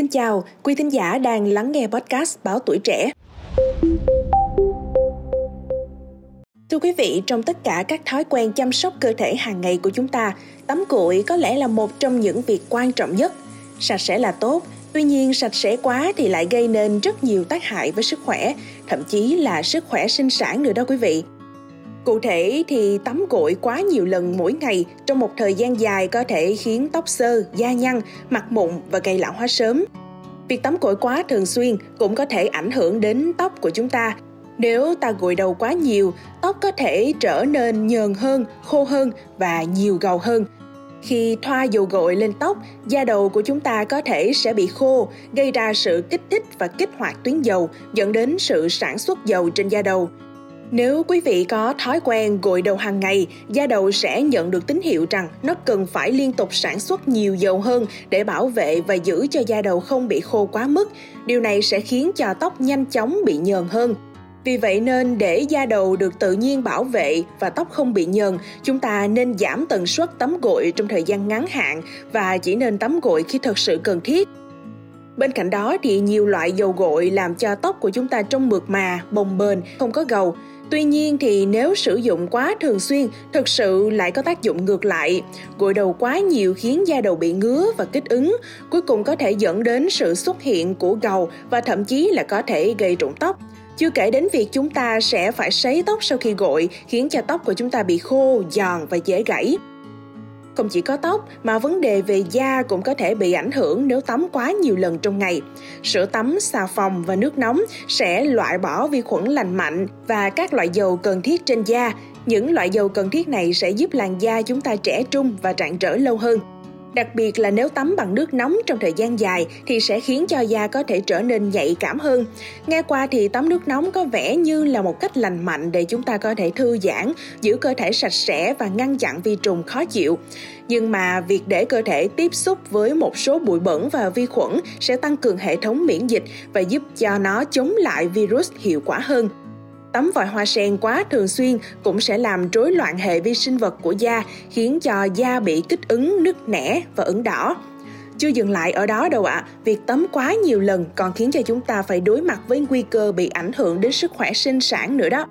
Xin chào, quý thính giả đang lắng nghe podcast Báo Tuổi Trẻ. Thưa quý vị, trong tất cả các thói quen chăm sóc cơ thể hàng ngày của chúng ta, tắm gội có lẽ là một trong những việc quan trọng nhất. Sạch sẽ là tốt, tuy nhiên sạch sẽ quá thì lại gây nên rất nhiều tác hại với sức khỏe, thậm chí là sức khỏe sinh sản nữa đó quý vị. Cụ thể thì tắm gội quá nhiều lần mỗi ngày trong một thời gian dài có thể khiến tóc xơ, da nhăn, mặt mụn và gây lão hóa sớm. Việc tắm gội quá thường xuyên cũng có thể ảnh hưởng đến tóc của chúng ta. Nếu ta gội đầu quá nhiều, tóc có thể trở nên nhờn hơn, khô hơn và nhiều gầu hơn. Khi thoa dầu gội lên tóc, da đầu của chúng ta có thể sẽ bị khô, gây ra sự kích thích và kích hoạt tuyến dầu, dẫn đến sự sản xuất dầu trên da đầu. Nếu quý vị có thói quen gội đầu hàng ngày, da đầu sẽ nhận được tín hiệu rằng nó cần phải liên tục sản xuất nhiều dầu hơn để bảo vệ và giữ cho da đầu không bị khô quá mức. Điều này sẽ khiến cho tóc nhanh chóng bị nhờn hơn. Vì vậy nên để da đầu được tự nhiên bảo vệ và tóc không bị nhờn, chúng ta nên giảm tần suất tắm gội trong thời gian ngắn hạn và chỉ nên tắm gội khi thật sự cần thiết. Bên cạnh đó thì nhiều loại dầu gội làm cho tóc của chúng ta trông mượt mà, bồng bềnh, không có gầu. Tuy nhiên thì nếu sử dụng quá thường xuyên, thực sự lại có tác dụng ngược lại. Gội đầu quá nhiều khiến da đầu bị ngứa và kích ứng, cuối cùng có thể dẫn đến sự xuất hiện của gầu và thậm chí là có thể gây rụng tóc. Chưa kể đến việc chúng ta sẽ phải sấy tóc sau khi gội, khiến cho tóc của chúng ta bị khô, giòn và dễ gãy. Không chỉ có tóc mà vấn đề về da cũng có thể bị ảnh hưởng nếu tắm quá nhiều lần trong ngày. Sữa tắm, xà phòng và nước nóng sẽ loại bỏ vi khuẩn lành mạnh và các loại dầu cần thiết trên da. Những loại dầu cần thiết này sẽ giúp làn da chúng ta trẻ trung và trạng rỡ lâu hơn. Đặc biệt là nếu tắm bằng nước nóng trong thời gian dài thì sẽ khiến cho da có thể trở nên nhạy cảm hơn. Nghe qua thì tắm nước nóng có vẻ như là một cách lành mạnh để chúng ta có thể thư giãn, giữ cơ thể sạch sẽ và ngăn chặn vi trùng khó chịu. Nhưng mà việc để cơ thể tiếp xúc với một số bụi bẩn và vi khuẩn sẽ tăng cường hệ thống miễn dịch và giúp cho nó chống lại virus hiệu quả hơn. Tắm vòi hoa sen quá thường xuyên cũng sẽ làm rối loạn hệ vi sinh vật của da, khiến cho da bị kích ứng, nứt nẻ và ửng đỏ. Chưa dừng lại ở đó đâu ạ, à. việc tắm quá nhiều lần còn khiến cho chúng ta phải đối mặt với nguy cơ bị ảnh hưởng đến sức khỏe sinh sản nữa đó.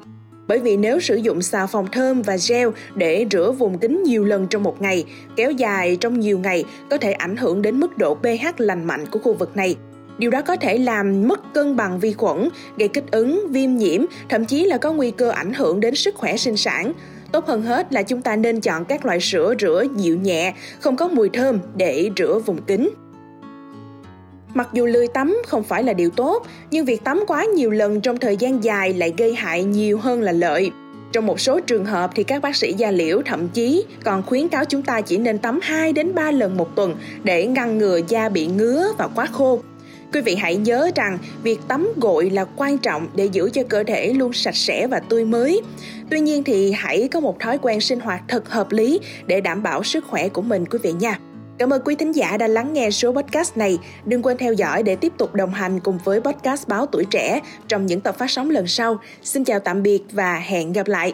Bởi vì nếu sử dụng xà phòng thơm và gel để rửa vùng kính nhiều lần trong một ngày, kéo dài trong nhiều ngày có thể ảnh hưởng đến mức độ pH lành mạnh của khu vực này Điều đó có thể làm mất cân bằng vi khuẩn, gây kích ứng, viêm nhiễm, thậm chí là có nguy cơ ảnh hưởng đến sức khỏe sinh sản. Tốt hơn hết là chúng ta nên chọn các loại sữa rửa dịu nhẹ, không có mùi thơm để rửa vùng kính. Mặc dù lười tắm không phải là điều tốt, nhưng việc tắm quá nhiều lần trong thời gian dài lại gây hại nhiều hơn là lợi. Trong một số trường hợp thì các bác sĩ da liễu thậm chí còn khuyến cáo chúng ta chỉ nên tắm 2 đến 3 lần một tuần để ngăn ngừa da bị ngứa và quá khô. Quý vị hãy nhớ rằng việc tắm gội là quan trọng để giữ cho cơ thể luôn sạch sẽ và tươi mới. Tuy nhiên thì hãy có một thói quen sinh hoạt thật hợp lý để đảm bảo sức khỏe của mình, quý vị nha. Cảm ơn quý thính giả đã lắng nghe số podcast này. Đừng quên theo dõi để tiếp tục đồng hành cùng với podcast Báo Tuổi Trẻ trong những tập phát sóng lần sau. Xin chào tạm biệt và hẹn gặp lại.